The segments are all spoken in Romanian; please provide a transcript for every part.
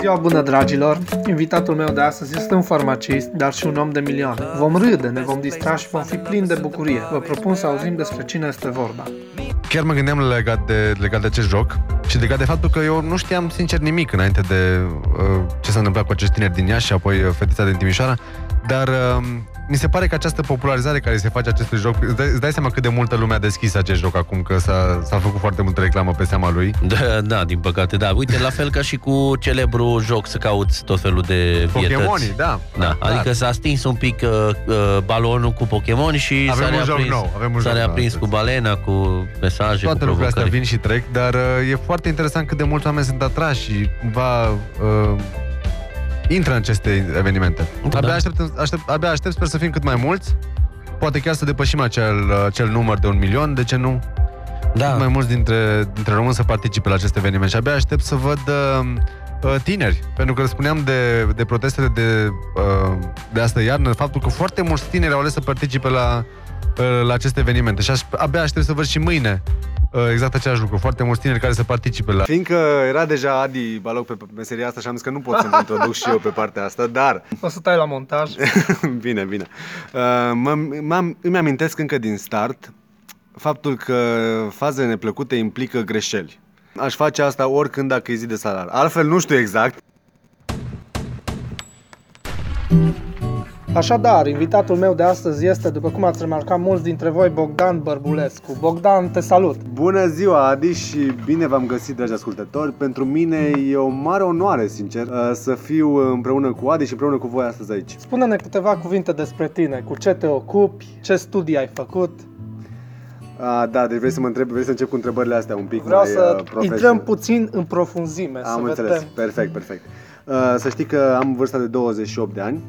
Ziua bună, dragilor! Invitatul meu de astăzi este un farmacist, dar și un om de milioane. Vom râde, ne vom distra și vom fi plini de bucurie. Vă propun să auzim despre cine este vorba. Chiar mă gândeam legat de, legat de acest joc și legat de faptul că eu nu știam sincer nimic înainte de uh, ce s-a întâmplat cu acești tineri din Iași și apoi uh, fetița din Timișoara, dar uh, mi se pare că această popularizare care se face acestui joc, îți dai, îți dai seama cât de multă lume a deschis acest joc acum, că s-a, s-a făcut foarte multă reclamă pe seama lui. Da, da, din păcate, da. Uite, la fel ca și cu celebru joc să cauți tot felul de Pokémonii, da. Da, adică s-a stins un pic uh, uh, balonul cu Pokémon și Avem s-a un joc reaprins, nou, avem un s-a joc nou reaprins astăzi. cu balena, cu mesaje, Toate cu lucrurile astea provocări. vin și trec, dar uh, e foarte interesant cât de mulți oameni sunt atrași și cumva uh, intră în aceste evenimente. Da. Abia, aștept, aștept, abia aștept, sper să fim cât mai mulți. Poate chiar să depășim acel, uh, acel număr de un milion, de ce nu? Da, Cât mai mulți dintre, dintre români să participe la acest eveniment și abia aștept să văd uh, uh, tineri, pentru că spuneam de, de protestele de, uh, de astă iarnă, faptul că foarte mulți tineri au ales să participe la, uh, la aceste evenimente și aș, abia aștept să văd și mâine uh, exact același lucru, foarte mulți tineri care să participe la... Fiindcă era deja Adi Baloc pe meseria asta și am zis că nu pot să-mi introduc și eu pe partea asta, dar O să tai la montaj. bine, bine. Uh, mă, m-am, îmi amintesc încă din start faptul că fazele neplăcute implică greșeli. Aș face asta oricând dacă e zi de salar. Altfel nu știu exact. Așadar, invitatul meu de astăzi este, după cum ați remarcat mulți dintre voi, Bogdan Bărbulescu. Bogdan, te salut! Bună ziua, Adi, și bine v-am găsit, dragi ascultători. Pentru mine e o mare onoare, sincer, uh, să fiu împreună cu Adi și împreună cu voi astăzi aici. Spune-ne câteva cuvinte despre tine, cu ce te ocupi, ce studii ai făcut. A, da, deci vrei să mă întreb, vrei să încep cu întrebările astea un pic Vreau mai să uh, profesionale. intrăm puțin în profunzime, Am să înțeles, vedem. perfect, perfect. Uh, să știi că am vârsta de 28 de ani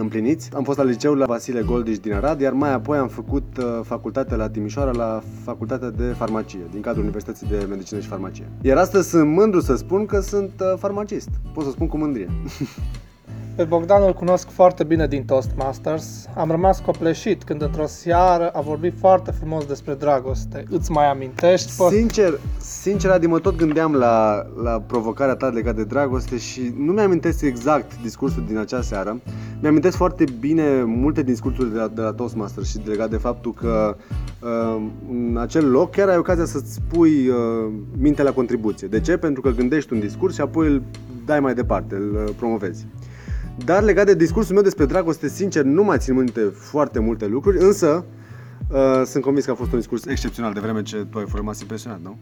împliniți. Am fost la liceul la Vasile Goldiș din Arad, iar mai apoi am făcut uh, facultatea la Timișoara, la facultatea de farmacie, din cadrul Universității de Medicină și Farmacie. Iar astăzi sunt mândru să spun că sunt uh, farmacist. Pot să spun cu mândrie. Pe Bogdan îl cunosc foarte bine din Toastmasters. Am rămas copleșit când într-o seară a vorbit foarte frumos despre dragoste. Îți mai amintești? Po- Sincer, sincer, Adi, mă tot gândeam la, la provocarea ta legată de dragoste și nu mi-amintesc exact discursul din acea seară. Mi-amintesc foarte bine multe discursuri de la, de la Toastmasters și legat de faptul că uh, în acel loc chiar ai ocazia să-ți spui uh, mintea la contribuție. De ce? Pentru că gândești un discurs și apoi îl dai mai departe, îl uh, promovezi. Dar legat de discursul meu despre dragoste, sincer, nu mai țin minte foarte multe lucruri, însă uh, sunt convins că a fost un discurs excepțional, de vreme ce tu ai rămas impresionat, nu?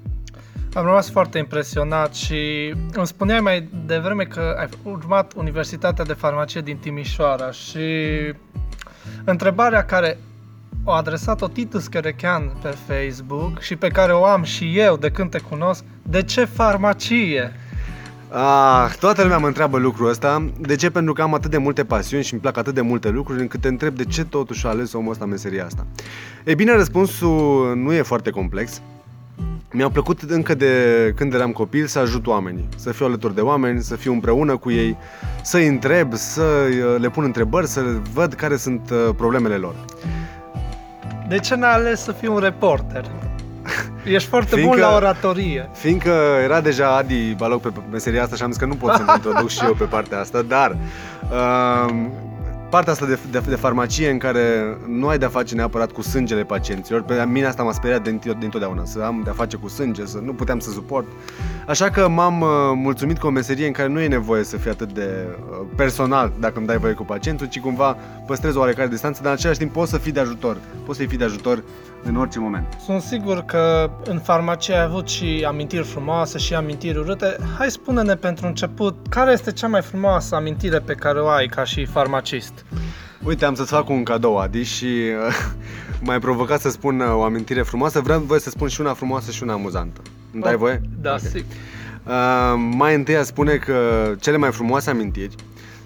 Am rămas foarte impresionat și îmi spuneai mai devreme că ai urmat Universitatea de Farmacie din Timișoara și întrebarea care o adresat-o Titus Cherechean pe Facebook și pe care o am și eu de când te cunosc, de ce farmacie? Ah, toată lumea mă întreabă lucrul ăsta. De ce? Pentru că am atât de multe pasiuni și îmi plac atât de multe lucruri încât te întreb de ce totuși a ales omul ăsta meseria asta. Ei bine, răspunsul nu e foarte complex. Mi-a plăcut încă de când eram copil să ajut oamenii, să fiu alături de oameni, să fiu împreună cu ei, să-i întreb, să uh, le pun întrebări, să văd care sunt uh, problemele lor. De ce n-ai ales să fii un reporter? Ești foarte Fiindcă- bun la oratorie. Fiindcă era deja Adi Baloc pe meseria asta și am zis că nu pot să-mi introduc și eu pe partea asta, dar um, partea asta de, de, de farmacie în care nu ai de-a face neapărat cu sângele pacienților, pe mine asta m-a speriat din, din totdeauna, să am de-a face cu sânge, să nu puteam să suport. Așa că m-am uh, mulțumit cu o meserie în care nu e nevoie să fii atât de uh, personal dacă îmi dai voie cu pacientul, ci cumva păstrezi o oarecare distanță, dar în același timp poți să fii de ajutor, poți să-i fii de ajutor în orice moment. Sunt sigur că în farmacie ai avut și amintiri frumoase și amintiri urâte. Hai spune-ne pentru început, care este cea mai frumoasă amintire pe care o ai ca și farmacist? Uite, am să-ți fac un cadou, Adi, și uh, m-ai provocat să spun uh, o amintire frumoasă. Vreau voie să spun și una frumoasă și una amuzantă. Îmi dai voie? Da, Ok. sigur. Uh, mai întâi a spune că cele mai frumoase amintiri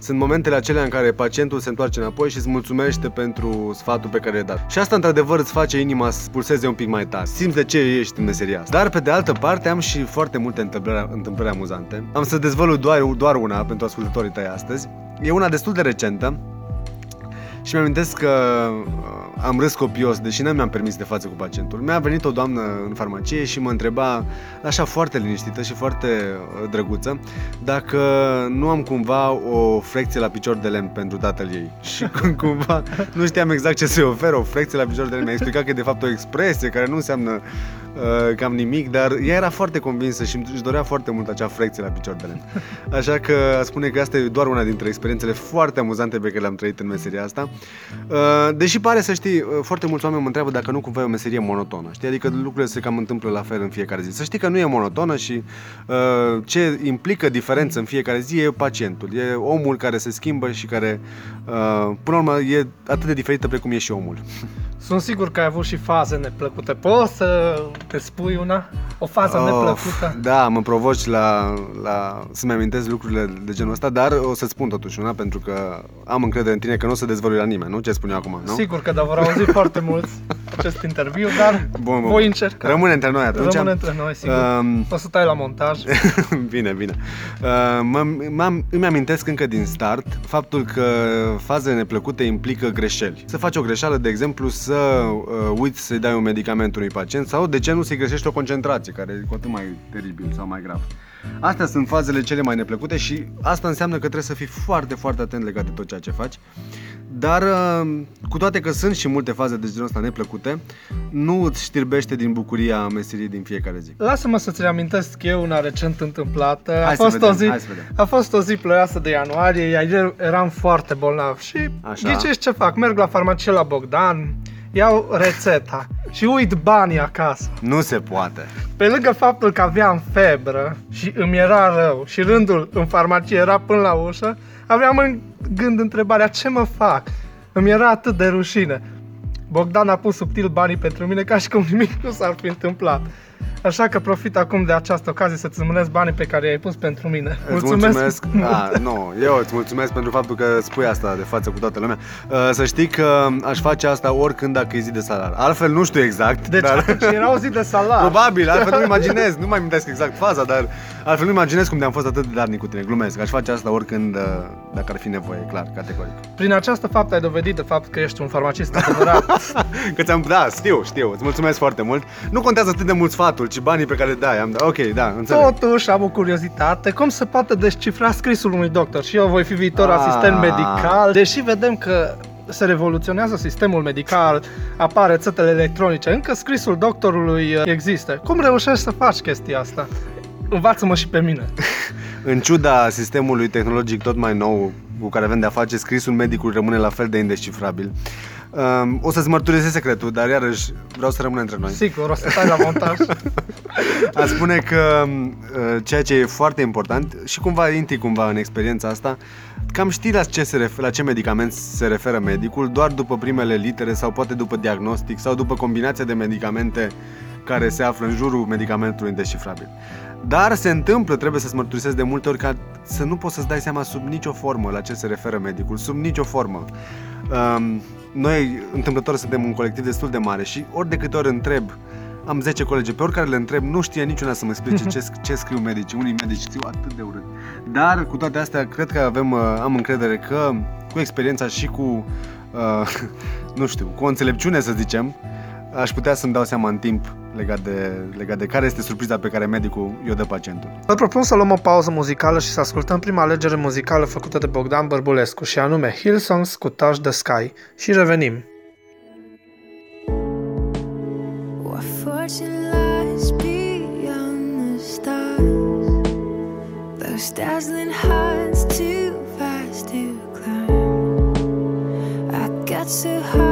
sunt momentele acelea în care pacientul se întoarce înapoi și îți mulțumește pentru sfatul pe care l-ai dat. Și asta, într-adevăr, îți face inima să pulseze un pic mai tare. Simți de ce ești în meseria asta. Dar, pe de altă parte, am și foarte multe întâmplări, întâmplări amuzante. Am să dezvălui doar, doar una pentru ascultătorii tăi astăzi. E una destul de recentă și mi-amintesc că uh, am râs copios, deși nu mi-am permis de față cu pacientul. Mi-a venit o doamnă în farmacie și mă întreba, așa foarte liniștită și foarte uh, drăguță, dacă nu am cumva o frecție la picior de lemn pentru tatăl ei. Și cumva nu știam exact ce se oferă o frecție la picior de lemn. Mi-a explicat că e de fapt o expresie care nu înseamnă uh, cam nimic, dar ea era foarte convinsă și își dorea foarte mult acea frecție la picior de lemn. Așa că spune că asta e doar una dintre experiențele foarte amuzante pe care le-am trăit în meseria asta. Uh, deși pare să știi, uh, foarte mulți oameni mă întreabă dacă nu cumva e o meserie monotonă. Știi? Adică lucrurile se cam întâmplă la fel în fiecare zi. Să știi că nu e monotonă și uh, ce implică diferență în fiecare zi e pacientul. E omul care se schimbă și care, uh, până la urmă, e atât de diferită precum e și omul. Sunt sigur că ai avut și faze neplăcute. Poți să te spui una? O fază Of, neplăcută? Da, mă provoci la, la să-mi amintesc lucrurile de genul ăsta, dar o să-ți spun totuși una, pentru că am încredere în tine că nu o să dezvălui la nimeni, nu? Ce spun eu acum, nu? Sigur că da, vor auzi foarte mulți acest interviu, dar Bun, bun. voi încerca. Rămâne între noi atunci. Rămâne între noi, sigur. Um, O să tai la montaj. bine, bine. Uh, mă, m-am, îmi amintesc încă din start faptul că fazele neplăcute implică greșeli. Să faci o greșeală, de exemplu, să uh, uiți să-i dai un medicament unui pacient sau de ce nu să-i greșești o concentrație, care e cu atât mai teribil sau mai grav. Astea sunt fazele cele mai neplăcute și asta înseamnă că trebuie să fii foarte, foarte atent legat de tot ceea ce faci. Dar, uh, cu toate că sunt și multe faze de genul ăsta neplăcute, nu îți știrbește din bucuria meseriei din fiecare zi. Lasă-mă să-ți reamintesc eu una recent întâmplată. A Hai să fost, vedem, o zi, hai să vedem. a fost o zi ploioasă de ianuarie, iar eram foarte bolnav și Așa. ghicești ce fac? Merg la farmacie la Bogdan, iau rețeta și uit banii acasă. Nu se poate. Pe lângă faptul că aveam febră și îmi era rău și rândul în farmacie era până la ușă, aveam în gând întrebarea ce mă fac? Îmi era atât de rușine. Bogdan a pus subtil banii pentru mine ca și cum nimic nu s-ar fi întâmplat. Așa că profit acum de această ocazie să-ți îmânesc banii pe care i-ai pus pentru mine. Îți mulțumesc. A, nu, eu îți mulțumesc pentru faptul că spui asta de față cu toată lumea. Uh, Să știi că aș face asta oricând dacă e zi de salar. Altfel nu știu exact. Deci dar... atunci era o zi de salar. Probabil, altfel nu imaginez, nu mai amintesc exact faza, dar altfel nu imaginez cum de-am fost atât de darnic cu tine, glumesc. Aș face asta oricând, uh, dacă ar fi nevoie, clar, categoric. Prin această faptă ai dovedit de fapt că ești un farmacist adevărat. Că ți-am, da, știu, știu, îți mulțumesc foarte mult. Nu contează atât de mult sfatul, ci banii pe care le dai. Am, ok, da, înțeleg. Totuși am o curiozitate, cum se poate descifra scrisul unui doctor? Și eu voi fi viitor Ah. asistent medical, deși vedem că se revoluționează sistemul medical, apar rețetele electronice, încă scrisul doctorului uh, există. Cum reușești să faci chestia asta? Învață-mă și pe mine. În ciuda sistemului tehnologic tot mai nou cu care avem de-a face, scrisul medicului rămâne la fel de indescifrabil. Um, o să-ți mărturisesc secretul, dar iarăși vreau să rămână între noi. Sigur, o să stai la montaj. A spune că uh, ceea ce e foarte important și cumva intri cumva în experiența asta, cam știi la ce, se refer, la ce medicament se referă medicul doar după primele litere sau poate după diagnostic sau după combinația de medicamente care se află în jurul medicamentului indescifrabil. Dar se întâmplă, trebuie să-ți mărturisesc de multe ori, ca să nu poți să-ți dai seama sub nicio formă la ce se referă medicul, sub nicio formă. Um, noi, întâmplător, suntem un colectiv destul de mare și ori de câte ori întreb am 10 colegi, pe oricare le întreb, nu știe niciuna să mă explice ce, ce scriu medicii. Unii medici scriu atât de urât. Dar, cu toate astea, cred că avem, uh, am încredere că, cu experiența și cu, uh, nu știu, cu o înțelepciune, să zicem, aș putea să-mi dau seama în timp legat de, legat de care este surpriza pe care medicul i-o dă pacientul. Vă propun să luăm o pauză muzicală și să ascultăm prima alegere muzicală făcută de Bogdan Bărbulescu și anume Hillsongs cu Touch the Sky și revenim. What fortune lies beyond the stars? Those dazzling heights too fast to climb. I got so high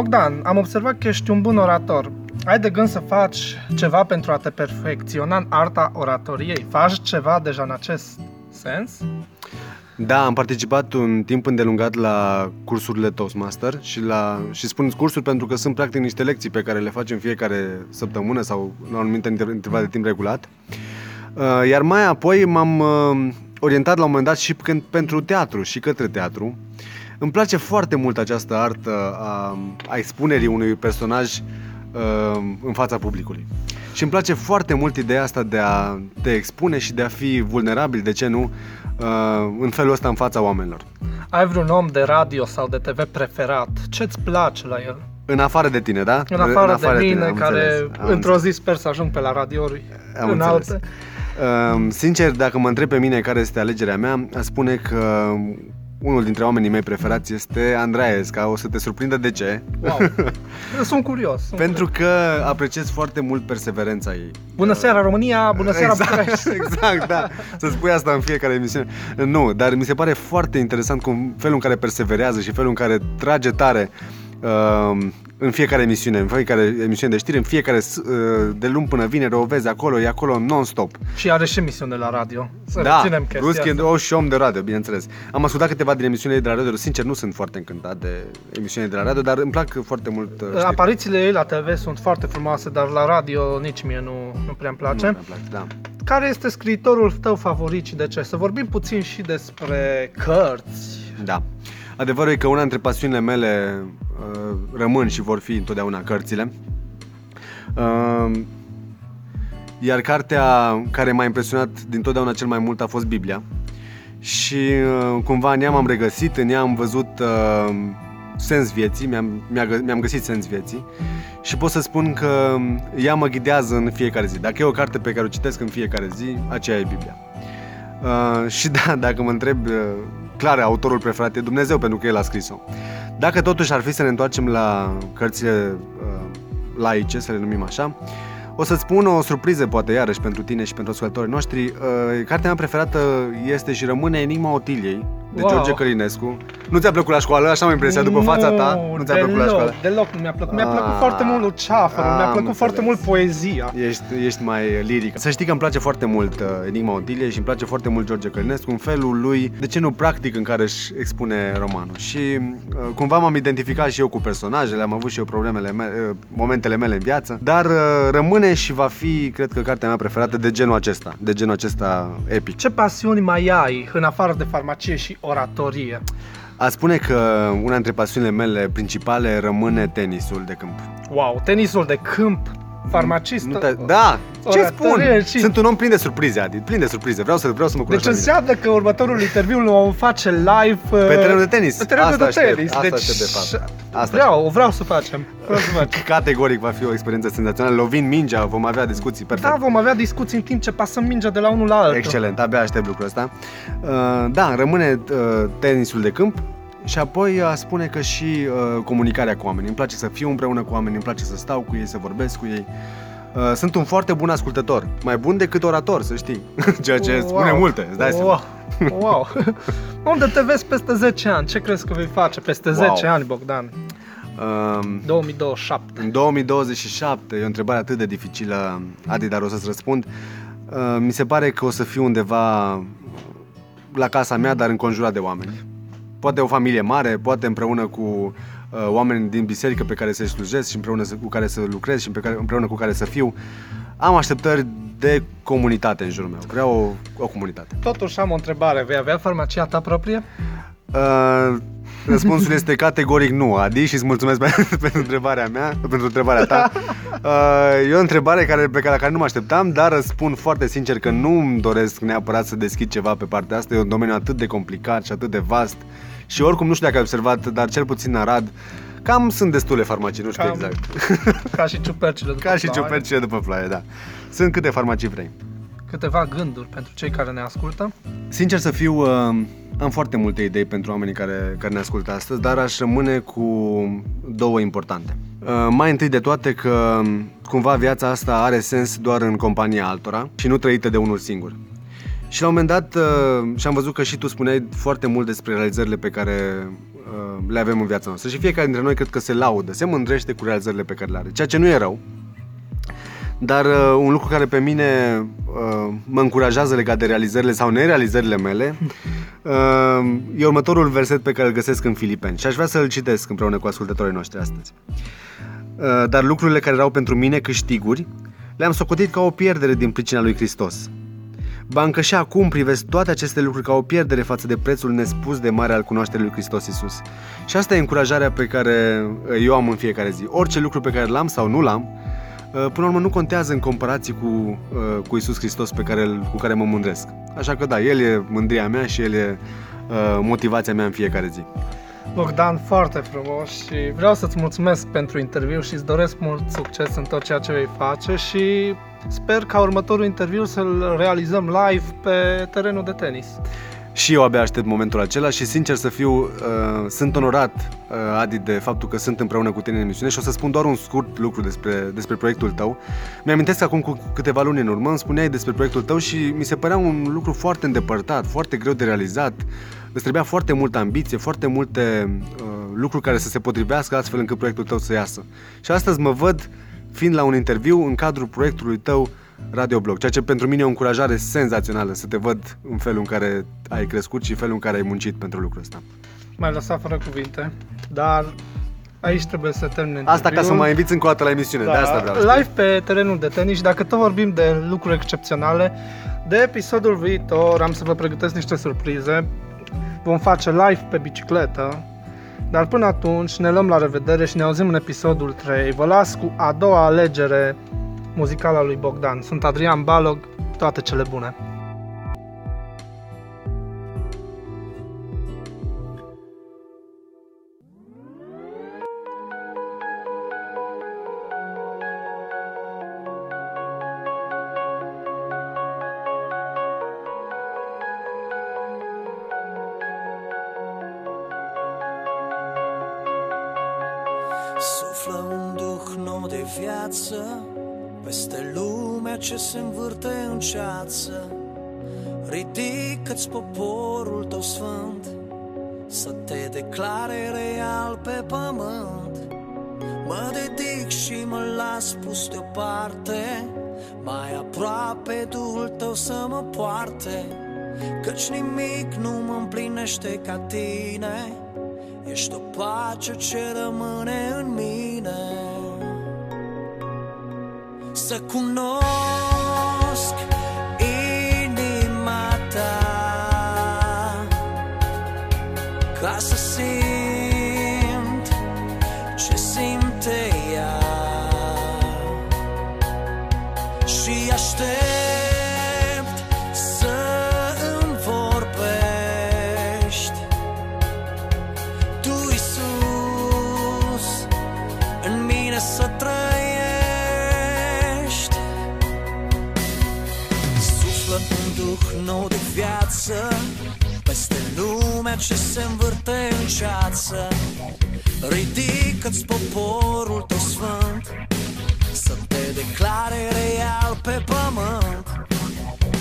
Bogdan, am observat că ești un bun orator. Ai de gând să faci ceva pentru a te perfecționa în arta oratoriei? Faci ceva deja în acest sens? Da, am participat un timp îndelungat la cursurile Toastmaster și, la, și spun cursuri pentru că sunt practic niște lecții pe care le facem fiecare săptămână sau la un anumit inter- interval de timp regulat. Uh, Iar mai apoi m-am uh, orientat la un moment dat și când- pentru teatru și către teatru. Îmi place foarte mult această artă a, a expunerii unui personaj uh, în fața publicului. Și îmi place foarte mult ideea asta de a te expune și de a fi vulnerabil, de ce nu, uh, în felul ăsta în fața oamenilor. Ai vreun om de radio sau de TV preferat? Ce-ți place la el? În afară de tine, da? În afară, de mine, tine, am care înțeles, am într-o zi sper să ajung pe la radiouri Am în înțeles. alte. Uh, sincer, dacă mă întreb pe mine care este alegerea mea, aș spune că unul dintre oamenii mei preferați este Andreesca. O să te surprindă de ce. Wow. sunt curios. Sunt Pentru că apreciez foarte mult perseverența ei. Bună seara România, bună seara exact, București. exact, da. Să spui asta în fiecare emisiune. Nu, dar mi se pare foarte interesant cum felul în care perseverează și felul în care trage tare uh, în fiecare emisiune, în fiecare emisiune de știri, în fiecare s- uh, de luni până vineri o vezi acolo, e acolo non-stop. Și are și misiune la radio. Să Da, reținem chestia Ruschi asta. o și om de radio, bineînțeles. Am ascultat câteva din emisiunile de la radio, sincer nu sunt foarte încântat de emisiunile de la radio, dar îmi plac foarte mult uh, știri. Aparițiile ei la TV sunt foarte frumoase, dar la radio nici mie nu, nu prea îmi Nu place. mi-a place, da. Care este scriitorul tău favorit și de ce? Să vorbim puțin și despre cărți. Da. Adevărul e că una dintre pasiunile mele uh, rămân și vor fi întotdeauna cărțile. Uh, iar cartea care m-a impresionat din totdeauna cel mai mult a fost Biblia. Și uh, cumva în ea m-am regăsit, în ea am văzut uh, sens vieții, mi-am, mi-a, gă- mi-am găsit sens vieții și pot să spun că ea mă ghidează în fiecare zi. Dacă e o carte pe care o citesc în fiecare zi, aceea e Biblia. Uh, și da, dacă mă întreb uh, clar, autorul preferat e Dumnezeu, pentru că el a scris-o. Dacă totuși ar fi să ne întoarcem la cărțile uh, laice, să le numim așa, o să-ți spun o surpriză, poate, iarăși, pentru tine și pentru ascultătorii noștri. Uh, cartea mea preferată este și rămâne Enigma Otiliei, de Wow. George Călinescu. Nu ți-a plăcut la școală? Așa am impresia, după fața ta, nu ți-a plăcut la deloc, școală? Deloc, nu mi-a plăcut. Mi-a plăcut Ah, foarte mult Luceafărul, mi-a am plăcut foarte mult înțeles. poezia. Ești, ești mai liric. Să știi că îmi place foarte mult uh, Enigma Otiliei și îmi place foarte mult George Călinescu în felul lui, de ce nu practic în care își expune romanul. Și uh, cumva m-am identificat și eu cu personajele, am avut și eu problemele mele, uh, momentele mele în viață, dar uh, rămâne și va fi, cred că, cartea mea preferată de genul acesta, de genul acesta epic. Ce pasiuni mai ai în afară de farmacie și oratorie? A spune că una dintre pasiunile mele principale rămâne tenisul de câmp. Wow, tenisul de câmp, farmacist. Nu te... Da, ce oratorie spun? și- Sunt un om plin de surprize, Adi, plin de surprize. Vreau să, vreau să mă cunoști Deci mai bine. înseamnă că următorul interviu îl vom face live uh, Pe terenul de tenis. Pe terenul Asta de aștept, tenis. asta deci aștept, de fapt. Asta vreau, vreau să facem. Vreau să facem. Categoric va fi o experiență senzațională. Lovind mingea, vom avea discuții perfect. Da, vom avea discuții în timp ce pasăm mingea de la unul la altul. Excelent, abia aștept lucrul ăsta. Uh, da, rămâne uh, tenisul de câmp și apoi a spune că și uh, comunicarea cu oamenii. Îmi place să fiu împreună cu oamenii, îmi place să stau cu ei, să vorbesc cu ei. Uh, sunt un foarte bun ascultător, mai bun decât orator, să știi. Ceea ce Wow. spune multe, îți dai seama. Wow. wow. Unde te vezi peste 10 ani? Ce crezi că vei face peste Wow. 10 ani, Bogdan? Um, 2027. În 2027, e o întrebare atât de dificilă, Adi, dar o să-ți răspund. Uh, Mi se pare că o să fiu undeva la casa mea, dar înconjurat de oameni. Poate o familie mare, poate împreună cu uh, oameni din biserică pe care să-i slujesc și împreună să, cu care să lucrez și pe care, împreună cu care să fiu. Am așteptări de comunitate în jurul meu. Vreau o, o comunitate. Totuși am o întrebare. Vei avea farmacia ta proprie? Uh, răspunsul este categoric nu, Adi, și îți mulțumesc pe- pentru întrebarea mea, pentru întrebarea ta. Uh, e o întrebare care, pe care, la care nu mă așteptam, dar răspund foarte sincer că nu îmi doresc neapărat să deschid ceva pe partea asta. E un domeniu atât de complicat și atât de vast. Și oricum, nu știu dacă ai observat, dar cel puțin în Arad, cam sunt destule farmacii, nu știu Cam. exact. Ca și ciupercile după Ca și ploaie. ciupercile după ploaie, da. Sunt câte farmacii vrei. Câteva gânduri pentru cei care ne ascultă. Sincer să fiu, uh, am foarte multe idei pentru oamenii care, care ne ascultă astăzi, dar aș rămâne cu două importante. Uh, Mai întâi de toate că cumva viața asta are sens doar în compania altora și nu trăită de unul singur. Și la un moment dat uh, și-am văzut că și tu spuneai foarte mult despre realizările pe care uh, le avem în viața noastră. Și fiecare dintre noi cred că se laudă, se mândrește cu realizările pe care le are, ceea ce nu e rău. Dar uh, un lucru care pe mine uh, mă încurajează legat de realizările sau nerealizările mele uh, e următorul verset pe care îl găsesc în Filipeni și aș vrea să-l citesc împreună cu ascultătorii noștri astăzi. Uh, dar lucrurile care erau pentru mine câștiguri le-am socotit ca o pierdere din pricina lui Hristos. Ba încă și acum privesc toate aceste lucruri ca o pierdere față de prețul nespus de mare al cunoașterii lui Hristos Isus. Și asta e încurajarea pe care uh, eu am în fiecare zi. Orice lucru pe care l-am sau nu l-am, uh, până la urmă nu contează în comparație cu, uh, cu Isus Hristos pe care, îl- cu care mă mândresc. Așa că da, El e mândria mea și El e uh, motivația mea în fiecare zi. Bogdan, foarte frumos și vreau să-ți mulțumesc pentru interviu și îți doresc mult succes în tot ceea ce vei face și sper ca următorul interviu să-l realizăm live pe terenul de tenis. Și eu abia aștept momentul acela și sincer să fiu, uh, sunt onorat, uh, Adi, de faptul că sunt împreună cu tine în emisiune și o să spun doar un scurt lucru despre, despre proiectul tău. Mi-amintesc acum cu câteva luni în urmă, îmi spuneai despre proiectul tău și mi se părea un lucru foarte îndepărtat, foarte greu de realizat. Îți trebuia foarte multă ambiție, foarte multe uh, lucruri care să se potrivească astfel încât proiectul tău să iasă. Și astăzi mă văd fiind la un interviu în cadrul proiectului tău Radioblog, ceea ce pentru mine e o încurajare senzațională să te văd în felul în care ai crescut și felul în care ai muncit pentru lucrul ăsta. M-ai lăsat fără cuvinte, dar aici trebuie să termin Asta ca să interviul. mă inviți încă o dată la emisiune, de asta vreau. Da, live pe terenul de tenis și dacă tot vorbim de lucruri excepționale, de episodul viitor am să vă pregătesc niște surprize. Vom face live pe bicicletă, dar până atunci ne luăm la revedere și ne auzim în episodul 3. Vă las cu a doua alegere muzicală a lui Bogdan. Sunt Adrian Balog, toate cele bune! Lumea ce se învârte în ceață Ridică-ți poporul tău sfânt Să te declare real pe pământ. Mă dedic și mă las pus deoparte Mai aproape Duhul tău să mă poarte Căci nimic nu mă împlinește ca tine. Ești o pace ce rămâne în mine Să cunosc inima ta. Ca să simt ce simte ea. Și aștept duh nou de viață Peste lumea ce se învârte în ceață. Ridică-ți poporul tău sfânt Să te declare real pe pământ.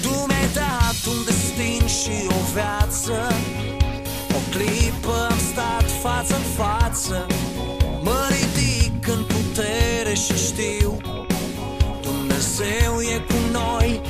Tu mi-ai dat un destin și o viață O clipă am stat față în față. Mă ridic în putere și știu Dumnezeu e cu noi,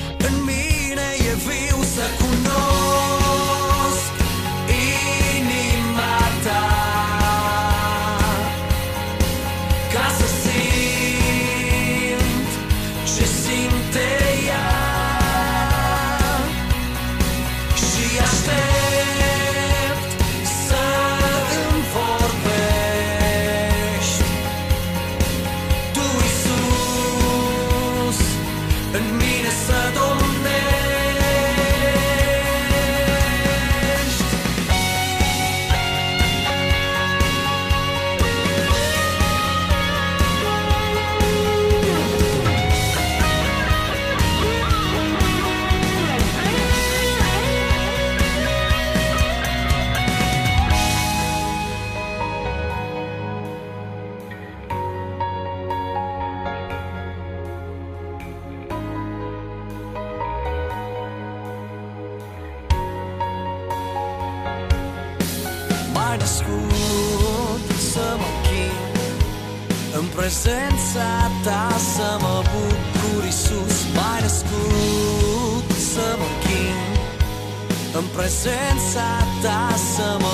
În prezența